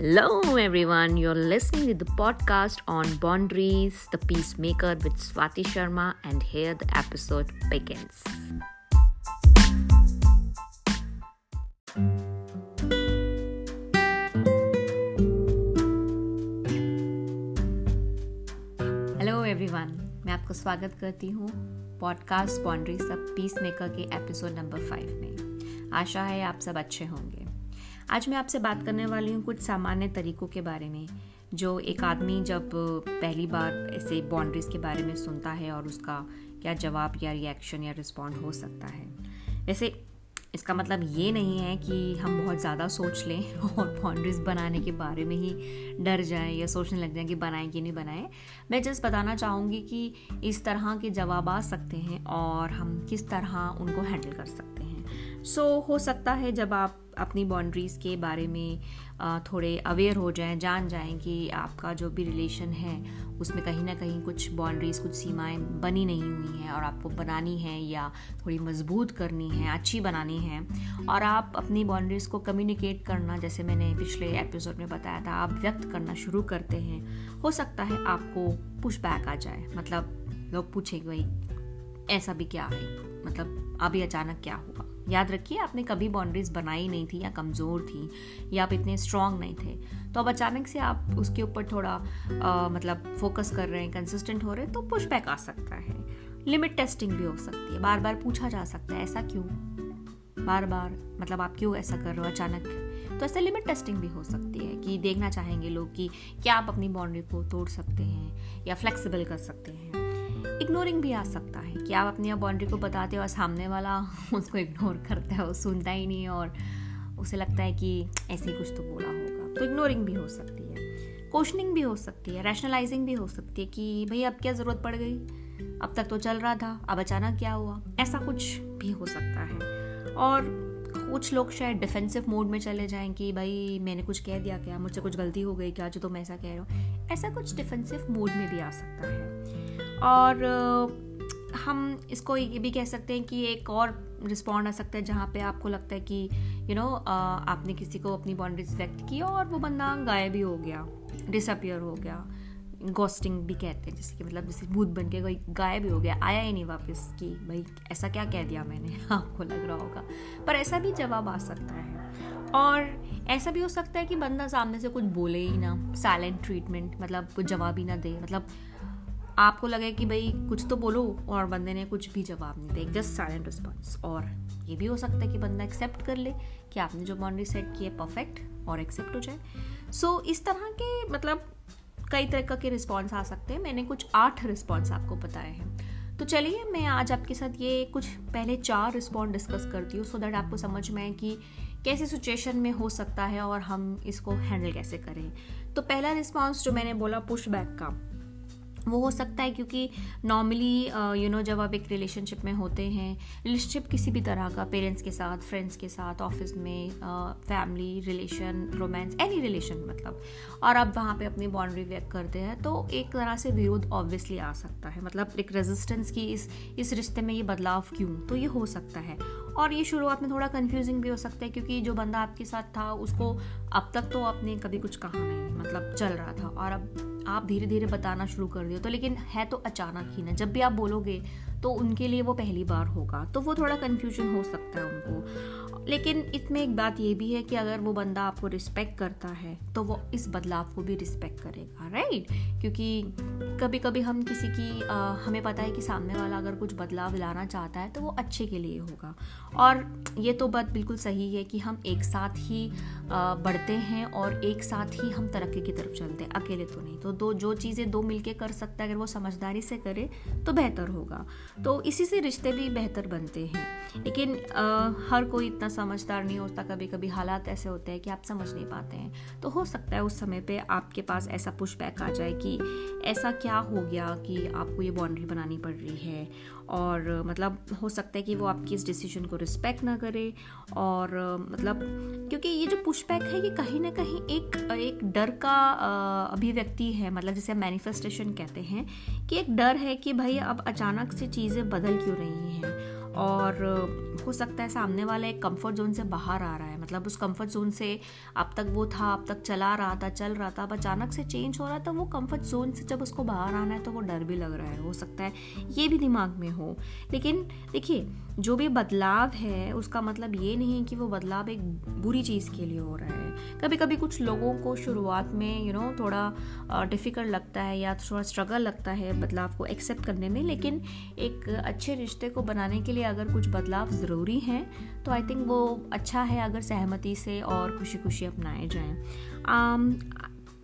Hello, everyone. You're listening to the podcast on boundaries, the peacemaker with Swati Sharma, and here the episode begins. Hello everyone मैं आपको स्वागत करती हूँ podcast boundaries the peace maker के episode number five में आशा है आप सब अच्छे होंगे आज मैं आपसे बात करने वाली हूँ कुछ सामान्य तरीकों के बारे में, जो एक आदमी जब पहली बार ऐसे बाउंड्रीज के बारे में सुनता है और उसका क्या जवाब या रिएक्शन या रिस्पॉन्ड हो सकता है। वैसे, इसका मतलब ये नहीं है कि हम बहुत ज़्यादा सोच लें और बाउंड्रीज बनाने के बारे में ही डर जाएँ या सोचने लग जाएँ कि बनाएँ कि नहीं बनाएँ। मैं जस्ट बताना चाहूँगी कि इस तरह के जवाब आ सकते हैं और हम किस तरह उनको हैंडल कर सकते हैं। सो so, हो सकता है जब आप अपनी बाउंड्रीज़ के बारे में थोड़े अवेयर हो जाएँ जान जाएँ कि आपका जो भी रिलेशन है उसमें कहीं ना कहीं कुछ बाउंड्रीज़ कुछ सीमाएँ बनी नहीं हुई हैं और आपको बनानी है या थोड़ी मज़बूत करनी है अच्छी बनानी है। और आप अपनी बाउंड्रीज़ को कम्युनिकेट करना जैसे मैंने पिछले एपिसोड में बताया था आप व्यक्त करना शुरू करते हैं हो सकता है आपको पुश बैक आ जाए। मतलब लोग पूछेंगे भाई ऐसा भी क्या है? मतलब अभी अचानक क्या हुआ? याद रखिए आपने कभी बाउंड्रीज बनाई नहीं थी या कमज़ोर थी या आप इतने स्ट्रांग नहीं थे। तो अब अचानक से आप उसके ऊपर थोड़ा आ, मतलब फोकस कर रहे हैं कंसिस्टेंट हो रहे हैं तो पुश बैक आ सकता है। लिमिट टेस्टिंग भी हो सकती है। बार बार पूछा जा सकता है ऐसा क्यों? बार बार मतलब आप क्यों ऐसा कर रहे हो अचानक? तो ऐसे लिमिट टेस्टिंग भी हो सकती है कि देखना चाहेंगे लोग कि क्या आप अपनी बाउंड्री को तोड़ सकते हैं या फ्लेक्सिबल कर सकते हैं। इग्नोरिंग भी आ सकता है कि आप अपनी बाउंड्री को बताते हो और सामने वाला उसको इग्नोर करता है, वो सुनता ही नहीं और उसे लगता है कि ऐसे ही कुछ तो बोला होगा। तो इग्नोरिंग भी हो सकती है क्वेश्चनिंग भी हो सकती है रैशनलाइजिंग भी हो सकती है कि भाई अब क्या ज़रूरत पड़ गई? अब तक तो चल रहा था, अब अचानक क्या हुआ? ऐसा कुछ भी हो सकता है। और कुछ लोग शायद डिफेंसिव मोड में चले जाएँ कि भाई मैंने कुछ कह दिया क्या? मुझसे कुछ गलती हो गई क्या? जो तुम ऐसा कह रहे हो। ऐसा कुछ डिफेंसिव मोड में भी आ सकता है। और हम इसको ये भी कह सकते हैं कि एक और रिस्पॉन्ड आ सकता है जहाँ पे आपको लगता है कि यू you नो know, आपने किसी को अपनी बाउंड्रीज व्यक्त की और वो बंदा गायब ही हो गया डिसअपियर हो गया गोस्टिंग भी कहते हैं जैसे कि मतलब जैसे भूत बन के कोई गायब ही हो गया आया ही नहीं वापस कि भाई ऐसा क्या कह दिया मैंने आपको लग रहा होगा। पर ऐसा भी जवाब आ सकता है। और ऐसा भी हो सकता है कि बंदा सामने से कुछ बोले ही ना साइलेंट ट्रीटमेंट मतलब कुछ जवाब ही ना दे मतलब आपको लगे कि भाई कुछ तो बोलो और बंदे ने कुछ भी जवाब नहीं दे जस्ट साइलेंट रिस्पॉन्स और ये भी हो सकता है कि बंदा एक्सेप्ट कर ले कि आपने जो बाउंड्री सेट की है परफेक्ट और एक्सेप्ट हो जाए। सो so, इस तरह के मतलब कई तरह के रिस्पॉन्स आ सकते हैं। मैंने कुछ आठ रिस्पॉन्स आपको बताए हैं। तो चलिए मैं आज आपके साथ ये कुछ पहले चार रिस्पॉन्स डिस्कस करती हूँ सो दैट आपको समझ में आए कि कैसी सिचुएशन में हो सकता है और हम इसको हैंडल कैसे करें। तो पहला रिस्पॉन्स जो मैंने बोला पुश बैक का। वो हो सकता है क्योंकि नॉर्मली यू नो जब आप एक रिलेशनशिप में होते हैं रिलेशनशिप किसी भी तरह का पेरेंट्स के साथ फ्रेंड्स के साथ ऑफ़िस में family relation romance any relation मतलब और आप वहाँ पे अपनी बाउंड्री व्यक्त करते हैं तो एक तरह से विरोध ऑब्वियसली आ सकता है। मतलब एक रेजिस्टेंस की इस इस रिश्ते में ये बदलाव क्यों? तो ये हो सकता है। और ये शुरुआत में थोड़ा कन्फ्यूजिंग भी हो सकता है, क्योंकि जो बंदा आपके साथ था, उसको अब तक तो आपने कभी कुछ कहा नहीं मतलब चल रहा था, और अब आप धीरे धीरे बताना शुरू कर दियो तो लेकिन है तो अचानक ही ना। जब भी आप बोलोगे तो उनके लिए वो पहली बार होगा। तो वो थोड़ा कन्फ्यूज़न हो सकता है उनको। लेकिन इसमें एक बात ये भी है कि अगर वो बंदा आपको रिस्पेक्ट करता है तो वो इस बदलाव को भी रिस्पेक्ट करेगा राइट क्योंकि कभी कभी हम किसी की आ, हमें पता है कि सामने वाला अगर कुछ बदलाव लाना चाहता है तो वो अच्छे के लिए होगा। और ये तो बात बिल्कुल सही है कि हम एक साथ ही आ, बढ़ते हैं और एक साथ ही हम तरक्की की तरफ़ चलते हैं। अकेले तो नहीं। तो दो जो चीज़ें दो मिलके कर सकता है अगर वो समझदारी से करे तो बेहतर होगा। तो इसी से रिश्ते भी बेहतर बनते हैं। लेकिन आ, हर कोई इतना समझदार नहीं होता कभी कभी हालात ऐसे होते हैं कि आप समझ नहीं पाते हैं। तो हो सकता है उस समय पे आपके पास ऐसा पुश बैक आ जाए कि ऐसा क्या हो गया कि आपको ये बाउंड्री बनानी पड़ रही है? और मतलब हो सकता है कि वो आपकी इस डिसीज़न को रिस्पेक्ट ना करे और मतलब क्योंकि ये जो पुश बैक है, ये कहीं ना कहीं एक एक डर का अभिव्यक्ति है। मतलब जिसे मैनिफेस्टेशन कहते हैं कि एक डर है कि भाई अब अचानक से चीज़ें बदल क्यों रही हैं? और हो सकता है सामने वाला एक कंफर्ट जोन से बाहर आ रहा है। मतलब उस कंफर्ट जोन से अब तक वो था अब तक चला रहा था चल रहा था अब अचानक से चेंज हो रहा था वो कंफर्ट जोन से जब उसको बाहर आना है तो वो डर भी लग रहा है। हो सकता है ये भी दिमाग में हो। लेकिन देखिए जो भी बदलाव है उसका मतलब ये नहीं कि वो बदलाव एक बुरी चीज़ के लिए हो रहा है। कभी कभी कुछ लोगों को शुरुआत में यू you नो know, थोड़ा डिफ़िकल्ट लगता है या थोड़ा स्ट्रगल लगता है बदलाव को एक्सेप्ट करने में लेकिन एक अच्छे रिश्ते को बनाने के लिए अगर कुछ बदलाव ज़रूरी हैं तो आई थिंक वो अच्छा है अगर सहमति से और खुशी खुशी अपनाए जाएँ।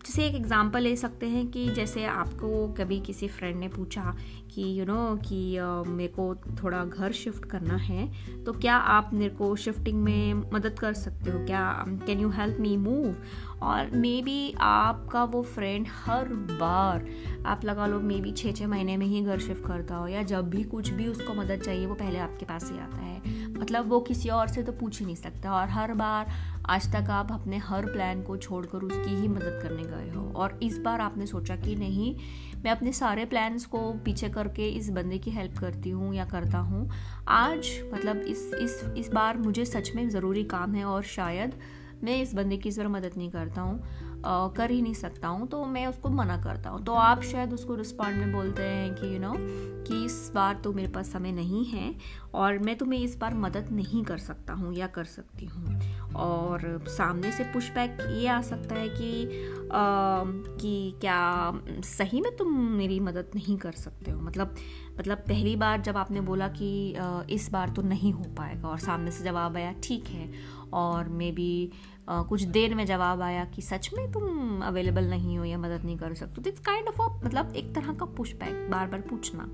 जैसे एक एग्ज़ाम्पल ले सकते हैं कि जैसे आपको कभी किसी फ्रेंड ने पूछा कि यू you नो know, कि uh, मेरे को थोड़ा घर शिफ्ट करना है तो क्या आप मेरे को शिफ्टिंग में मदद कर सकते हो? क्या can you help me move और मे बी आपका वो फ्रेंड हर बार आप लगा लो मे बी छः छः महीने में ही घर शिफ्ट करता हो या जब भी कुछ भी उसको मदद चाहिए वो पहले आपके पास ही आता है। मतलब वो किसी और से तो पूछ ही नहीं सकता और हर बार आज तक आप अपने हर प्लान को छोड़कर उसकी ही मदद करने गए हो। और इस बार आपने सोचा कि नहीं, मैं अपने सारे प्लान्स को पीछे करके इस बंदे की हेल्प करती हूँ या करता हूँ। आज मतलब इस इस इस बार मुझे सच में ज़रूरी काम है और शायद मैं इस बंदे की इस बार मदद नहीं करता हूँ। कर ही नहीं सकता हूँ तो मैं उसको मना करता हूँ। तो आप शायद उसको रिस्पॉन्ड में बोलते हैं कि यू नो कि इस बार तो मेरे पास समय नहीं है और मैं तुम्हें इस बार मदद नहीं कर सकता हूँ या कर सकती हूँ। और सामने से पुशबैक ये आ सकता है कि आ, कि क्या सही में तुम मेरी मदद नहीं कर सकते हो? मतलब मतलब पहली बार जब आपने बोला कि इस बार तो नहीं हो पाएगा और सामने से जवाब आया ठीक है। और मे बी कुछ देर में जवाब आया कि सच में तुम अवेलेबल नहीं हो या मदद नहीं कर सकते। तो इट्स काइंड ऑफ़ मतलब एक तरह का पुश बैक बार बार पूछना।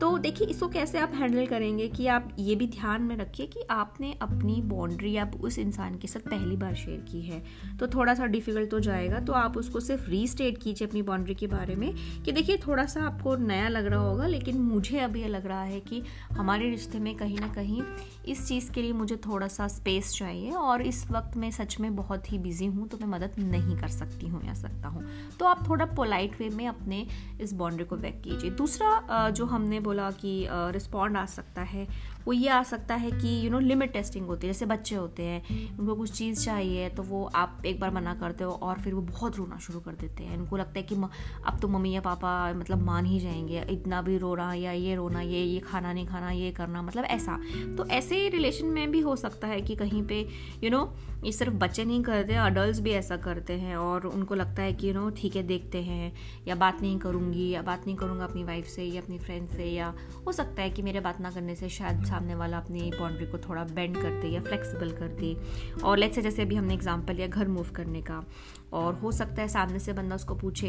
तो देखिए, इसको कैसे आप हैंडल करेंगे कि आप ये भी ध्यान में रखिए कि आपने अपनी बाउंड्री आप उस इंसान के साथ पहली बार शेयर की है। तो थोड़ा सा डिफ़िकल्ट तो जाएगा। तो आप उसको सिर्फ़ रीस्टेट कीजिए अपनी बाउंड्री के बारे में कि देखिए थोड़ा सा आपको नया लग रहा होगा, लेकिन मुझे अभी ये लग रहा है कि हमारे रिश्ते में कहीं ना कहीं इस चीज़ के लिए मुझे थोड़ा सा स्पेस चाहिए और इस वक्त मैं सच में बहुत ही बिज़ी हूँ तो मैं मदद नहीं कर सकती हूँ, या सकता हूँ। तो आप थोड़ा पोलाइट वे में अपने इस बाउंड्री को व्यक्त कीजिए। दूसरा जो हमने बोला कि रिस्पॉन्ड आ सकता है वो ये आ सकता है कि यू नो लिमिट टेस्टिंग होती है, जैसे बच्चे होते हैं, उनको कुछ चीज़ चाहिए तो वो आप एक बार मना करते हो और फिर वो बहुत रोना शुरू कर देते हैं। उनको लगता है कि अब तो मम्मी या पापा मतलब मान ही जाएँगे, इतना भी रो रहा या ये रोना, ये ये खाना नहीं खाना, ये करना मतलब ऐसा। तो ऐसे रिलेशन में भी हो सकता है कि कहीं पे यू नो ये सिर्फ़ बच्चे नहीं करते अडल्ट भी ऐसा करते हैं और उनको लगता है कि यू नो ठीक है, देखते हैं, या बात नहीं करूँगी, या बात नहीं करूँगा अपनी वाइफ से या अपनी फ्रेंड से, या हो सकता है कि मेरे बात ना करने से शायद सामने वाला अपनी बाउंड्री को थोड़ा बेंड कर दे या फ्लेक्सिबल कर दे और लेट्स से जैसे अभी हमने एग्जांपल लिया घर मूव करने का। और हो सकता है सामने से बंदा उसको पूछे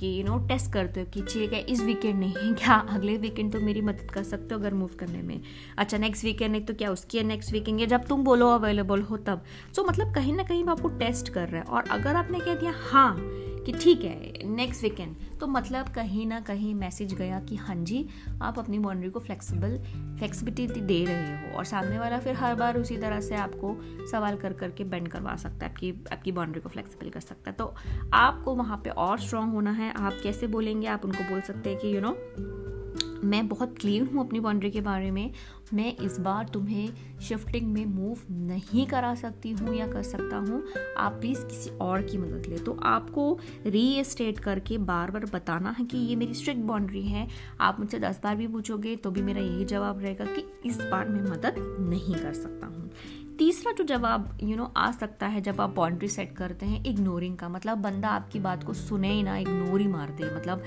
कि यू नो टेस्ट करते हो कि ठीक है इस वीकेंड नहीं क्या? अगले वीकेंड तो मेरी मदद कर सकते हो घर मूव करने में। अच्छा नेक्स्ट वीकेंड नहीं तो क्या उसकी है नेक्स्ट वीकेंड या जब तुम बोलो अवेलेबल हो तब। सो so, मतलब कहीं ना कहीं वो आपको टेस्ट कर रहा है। और अगर आपने कह दिया हाँ कि ठीक है नेक्स्ट वीकेंड तो मतलब कहीं ना कहीं मैसेज गया कि हाँ जी आप अपनी बाउंड्री को फ्लेक्सिबल फ्लेक्सिबिलिटी दे रहे हो और सामने वाला फिर हर बार उसी तरह से आपको सवाल कर करके बेंड करवा सकता है आपकी आपकी बाउंड्री को फ्लेक्सिबल कर सकता है। तो आपको वहाँ पे और स्ट्रांग होना है। आप कैसे बोलेंगे आप उनको बोल सकते हैं कि यू you नो know, मैं बहुत क्लियर हूँ अपनी बाउंड्री के बारे में। मैं इस बार तुम्हें शिफ्टिंग में मूव नहीं करा सकती हूँ या कर सकता हूँ। आप प्लीज़ किसी और की मदद ले। तो आपको रीस्टेट करके बार बार बताना है कि ये मेरी स्ट्रिक्ट बाउंड्री है। आप मुझसे दस बार भी पूछोगे तो भी मेरा यही जवाब रहेगा कि इस बार मैं मदद नहीं कर सकता हूँ। तीसरा जो जवाब यू नो आ सकता है जब आप बाउंड्री सेट करते हैं इग्नोरिंग का मतलब बंदा आपकी बात को सुने ही ना इग्नोर ही मार दे मतलब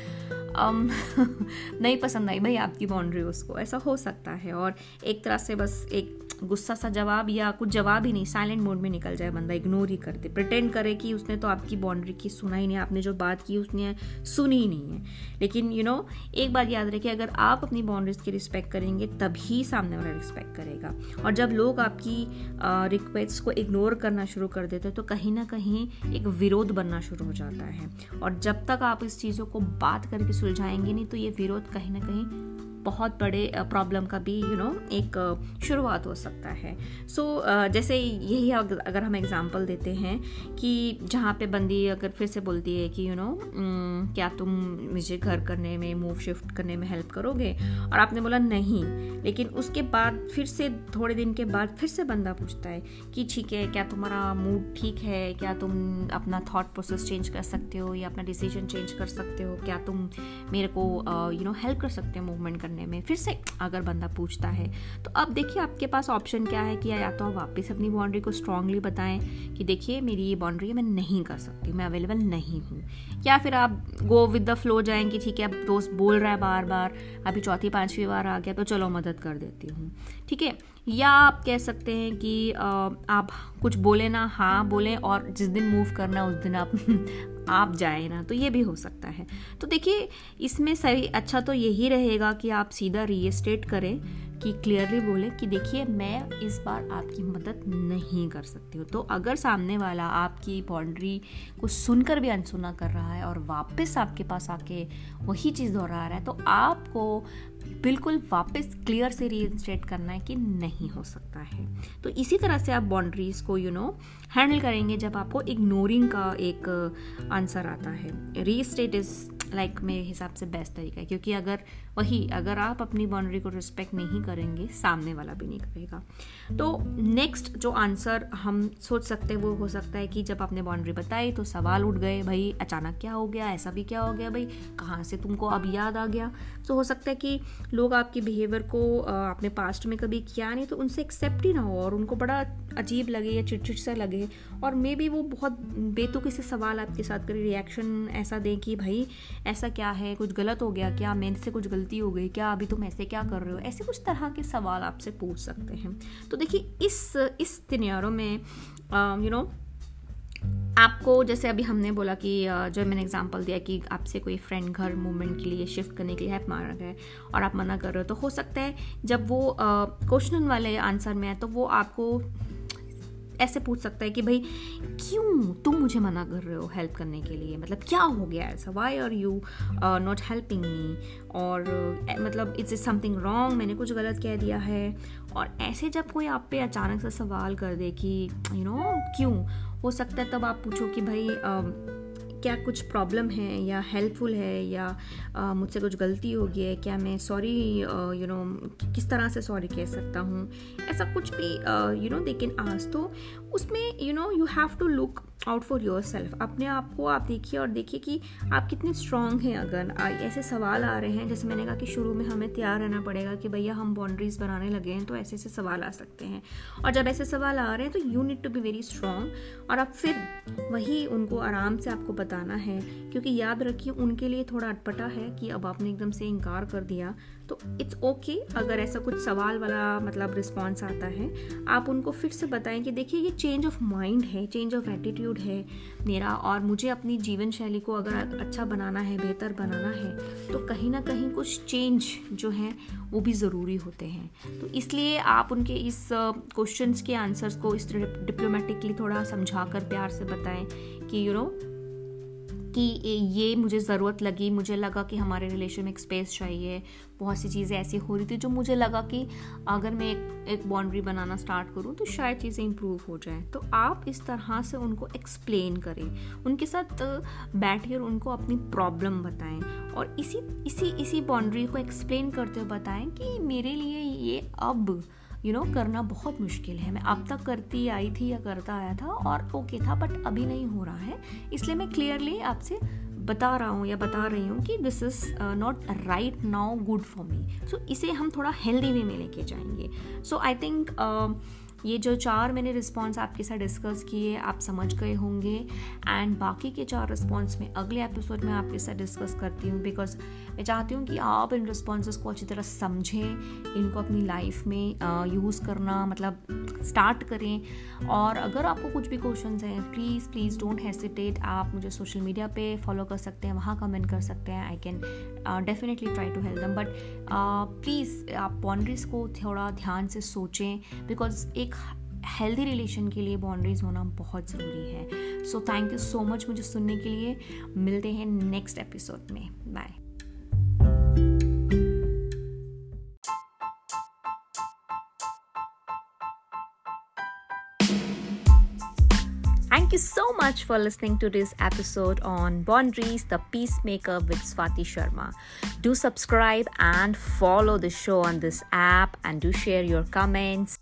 um, नहीं पसंद आई भाई आपकी बाउंड्री उसको ऐसा हो सकता है। और एक तरह से बस एक गुस्सा सा जवाब या कुछ जवाब ही नहीं साइलेंट मोड में निकल जाए बंदा इग्नोर ही कर दे। प्रिटेंड करे कि उसने तो आपकी बाउंड्री की सुना ही नहीं आपने जो बात की उसने सुनी ही नहीं है। लेकिन यू you नो know, एक बात याद रखिए अगर आप अपनी बाउंड्रीज की रिस्पेक्ट करेंगे तभी सामने वाला रिस्पेक्ट करेगा। और जब लोग आपकी रिक्वेस्ट को इग्नोर करना शुरू कर देते हैं तो कहीं ना कहीं एक विरोध बनना शुरू हो जाता है। और जब तक आप इस चीज़ों को बात करके सुलझाएँगे नहीं तो ये विरोध कहीं ना कहीं बहुत बड़े प्रॉब्लम का भी यू you नो know, एक शुरुआत हो सकता है। सो so, जैसे यही अगर हम एग्जांपल देते हैं कि जहाँ पे बंदी अगर फिर से बोलती है कि यू you नो know, क्या तुम मुझे घर करने में मूव शिफ्ट करने में हेल्प करोगे? और आपने बोला नहीं। लेकिन उसके बाद फिर से थोड़े दिन के बाद फिर से बंदा पूछता है कि ठीक है क्या तुम्हारा मूड ठीक है? क्या तुम अपना थॉट प्रोसेस चेंज कर सकते हो या अपना डिसीज़न चेंज कर सकते हो? क्या तुम मेरे को यू नो हेल्प कर सकते हो मूवमेंट करने में। फिर से अगर बंदा पूछता है तो अब देखिए आपके पास ऑप्शन क्या है कि या तो आप वापस अपनी बाउंड्री को स्ट्रांगली बताएँ कि देखिए, मेरी ये बाउंड्री है, मैं नहीं कर सकती, मैं अवेलेबल नहीं हूँ। या फिर आप गो विद द फ्लो जाएँगे ठीक है, अब दोस्त बोल रहा है बार बार अभी चौथी, पांचवी बार आ गया तो चलो मदद कर देती हूँ। ठीक है? या आप कह सकते हैं कि आप कुछ बोले ना हाँ बोलें और जिस दिन मूव करना उस दिन आप आप जाए ना तो ये भी हो सकता है। तो देखिए, इसमें सही अच्छा तो यही रहेगा कि आप सीधा रीएस्टेट करें। कि क्लियरली बोले कि देखिए मैं इस बार आपकी मदद नहीं कर सकती हूँ। तो अगर सामने वाला आपकी बाउंड्री को सुनकर भी अनसुना कर रहा है और वापस आपके पास आके वही चीज़ दोहरा रहा है तो आपको बिल्कुल वापस क्लियर से रीइंस्टेट करना है कि नहीं हो सकता है। तो इसी तरह से आप बाउंड्रीज को यू नो हैंडल करेंगे जब आपको इग्नोरिंग का एक आंसर आता है। रीस्टेट इज़ लाइक like, मेरे हिसाब से बेस्ट तरीका है क्योंकि अगर वही, अगर आप अपनी बाउंड्री को रिस्पेक्ट नहीं करेंगे, सामने वाला भी नहीं करेगा। तो नेक्स्ट जो आंसर हम सोच सकते हैं, वो हो सकता है कि जब आपने बाउंड्री बताई तो सवाल उठ गए, भाई, अचानक क्या हो गया? ऐसा भी क्या हो गया? भाई, कहाँ से तुमको अब याद आ गया? तो हो सकता है कि लोग आपके बिहेवियर को आपने पास्ट में कभी किया नहीं तो उनसे एक्सेप्ट ही ना हो, और उनको बड़ा अजीब लगे या चिटचिट सा लगे। और मे बी वो बहुत बेतुकी से सवाल आपके साथ करें रिएक्शन ऐसा दें कि, भाई, ऐसा क्या है? कुछ गलत हो गया क्या? मेरे से कुछ गलती हो गई, क्या अभी तुम ऐसे क्या कर रहे हो? ऐसे कुछ तरह के सवाल आपसे पूछ सकते हैं। तो देखिए, इस इस तिनियारों में यू नो आपको जैसे अभी हमने बोला कि जो मैंने एग्जांपल दिया कि आपसे कोई फ्रेंड घर मूवमेंट के लिए शिफ्ट करने के लिए हेल्प मांग रहा है और आप मना कर रहे हो तो हो सकता है जब वो क्वेश्चन वाले आंसर में है तो वो आपको ऐसे पूछ सकता है कि भाई क्यों तुम मुझे मना कर रहे हो हेल्प करने के लिए? मतलब क्या हो गया ऐसा? Why are you not helping me और uh, मतलब इट्स इज़ समथिंग रॉन्ग मैंने कुछ गलत कह दिया है। और ऐसे जब कोई आप पे अचानक से सवाल कर दे कि यू you नो know, क्यों? हो सकता है तब आप पूछो कि भाई uh, क्या कुछ प्रॉब्लम है या हेल्पफुल है या मुझसे कुछ गलती हो गई है? क्या मैं सॉरी यू नो किस तरह से सॉरी कह सकता हूँ? ऐसा कुछ भी यू नो दे कैन आज तो उसमें you know you have to look out for yourself अपने आप को आप देखिए और देखिए कि आप कितने स्ट्रांग हैं अगर ऐसे सवाल आ रहे हैं। जैसे मैंने कहा कि शुरू में हमें तैयार रहना पड़ेगा कि भैया हम बाउंड्रीज बनाने लगे हैं तो ऐसे ऐसे सवाल आ सकते हैं। और जब ऐसे सवाल आ रहे हैं तो you need to be very strong और आप फिर वही उनको आराम से आपको बताना है। क्योंकि याद रखिए, उनके लिए थोड़ा अटपटा है कि अब आपने एकदम से इनकार कर दिया। तो इट्स ओके okay, अगर ऐसा कुछ सवाल वाला मतलब रिस्पॉन्स आता है आप उनको फिर से बताएँ कि देखिए ये चेंज ऑफ़ माइंड है चेंज ऑफ़ एटीट्यूड है मेरा और मुझे अपनी जीवन शैली को अगर अच्छा बनाना है बेहतर बनाना है तो कहीं ना कहीं कुछ चेंज जो है वो भी ज़रूरी होते हैं। तो इसलिए आप उनके इस क्वेश्चंस के आंसर्स को इस डिप्लोमेटिकली थोड़ा समझा कर प्यार से बताएँ कि यू you नो know, कि ये मुझे ज़रूरत लगी, मुझे लगा कि हमारे रिलेशन में एक स्पेस चाहिए। बहुत सी चीज़ें ऐसी हो रही थी जो मुझे लगा कि अगर मैं एक एक बाउंड्री बनाना स्टार्ट करूँ तो शायद चीज़ें इम्प्रूव हो जाएँ। तो आप इस तरह से उनको एक्सप्लेन करें। उनके साथ बैठिए और उनको अपनी प्रॉब्लम बताएँ और इसी इसी इसी बाउंड्री को एक्सप्लेन करते हुए बताएँ कि मेरे लिए ये अब यू नो करना बहुत मुश्किल है। मैं अब तक करती आई थी या करता आया था और ओके था बट अभी नहीं हो रहा है। इसलिए मैं क्लियरली आपसे बता रहा हूँ या बता रही हूँ कि this is not right now good for me so इसे हम थोड़ा हेल्दी वे में लेके जाएँगे। सो आई थिंक ये जो चार मैंने रिस्पॉन्स आपके साथ डिस्कस किए, आप समझ गए होंगे। एंड बाकी के चार रिस्पॉन्स में, अगले एपिसोड में आपके साथ डिस्कस करती हूँ। बिकॉज़ मैं चाहती हूँ कि आप इन रिस्पॉन्स को अच्छी तरह समझें, इनको अपनी लाइफ में यूज़ करना मतलब स्टार्ट करें। और अगर आपको कुछ भी क्वेश्चन हैं प्लीज़ प्लीज़ डोंट हेसिटेट आप मुझे सोशल मीडिया पे फॉलो कर सकते हैं, वहाँ कमेंट कर सकते हैं। I can definitely try to help them but please आप बाउंड्रीज़ को थोड़ा ध्यान से सोचें बिकॉज़ एक हेल्दी रिलेशन के लिए बाउंड्रीज होना बहुत ज़रूरी है. So thank you so much मुझे सुनने के लिए. मिलते हैं नेक्स्ट एपिसोड में. Bye Thank you so much for listening to this episode on Boundaries, the Peacemaker with Swati Sharma. Do subscribe and follow the show on this app and do share your comments.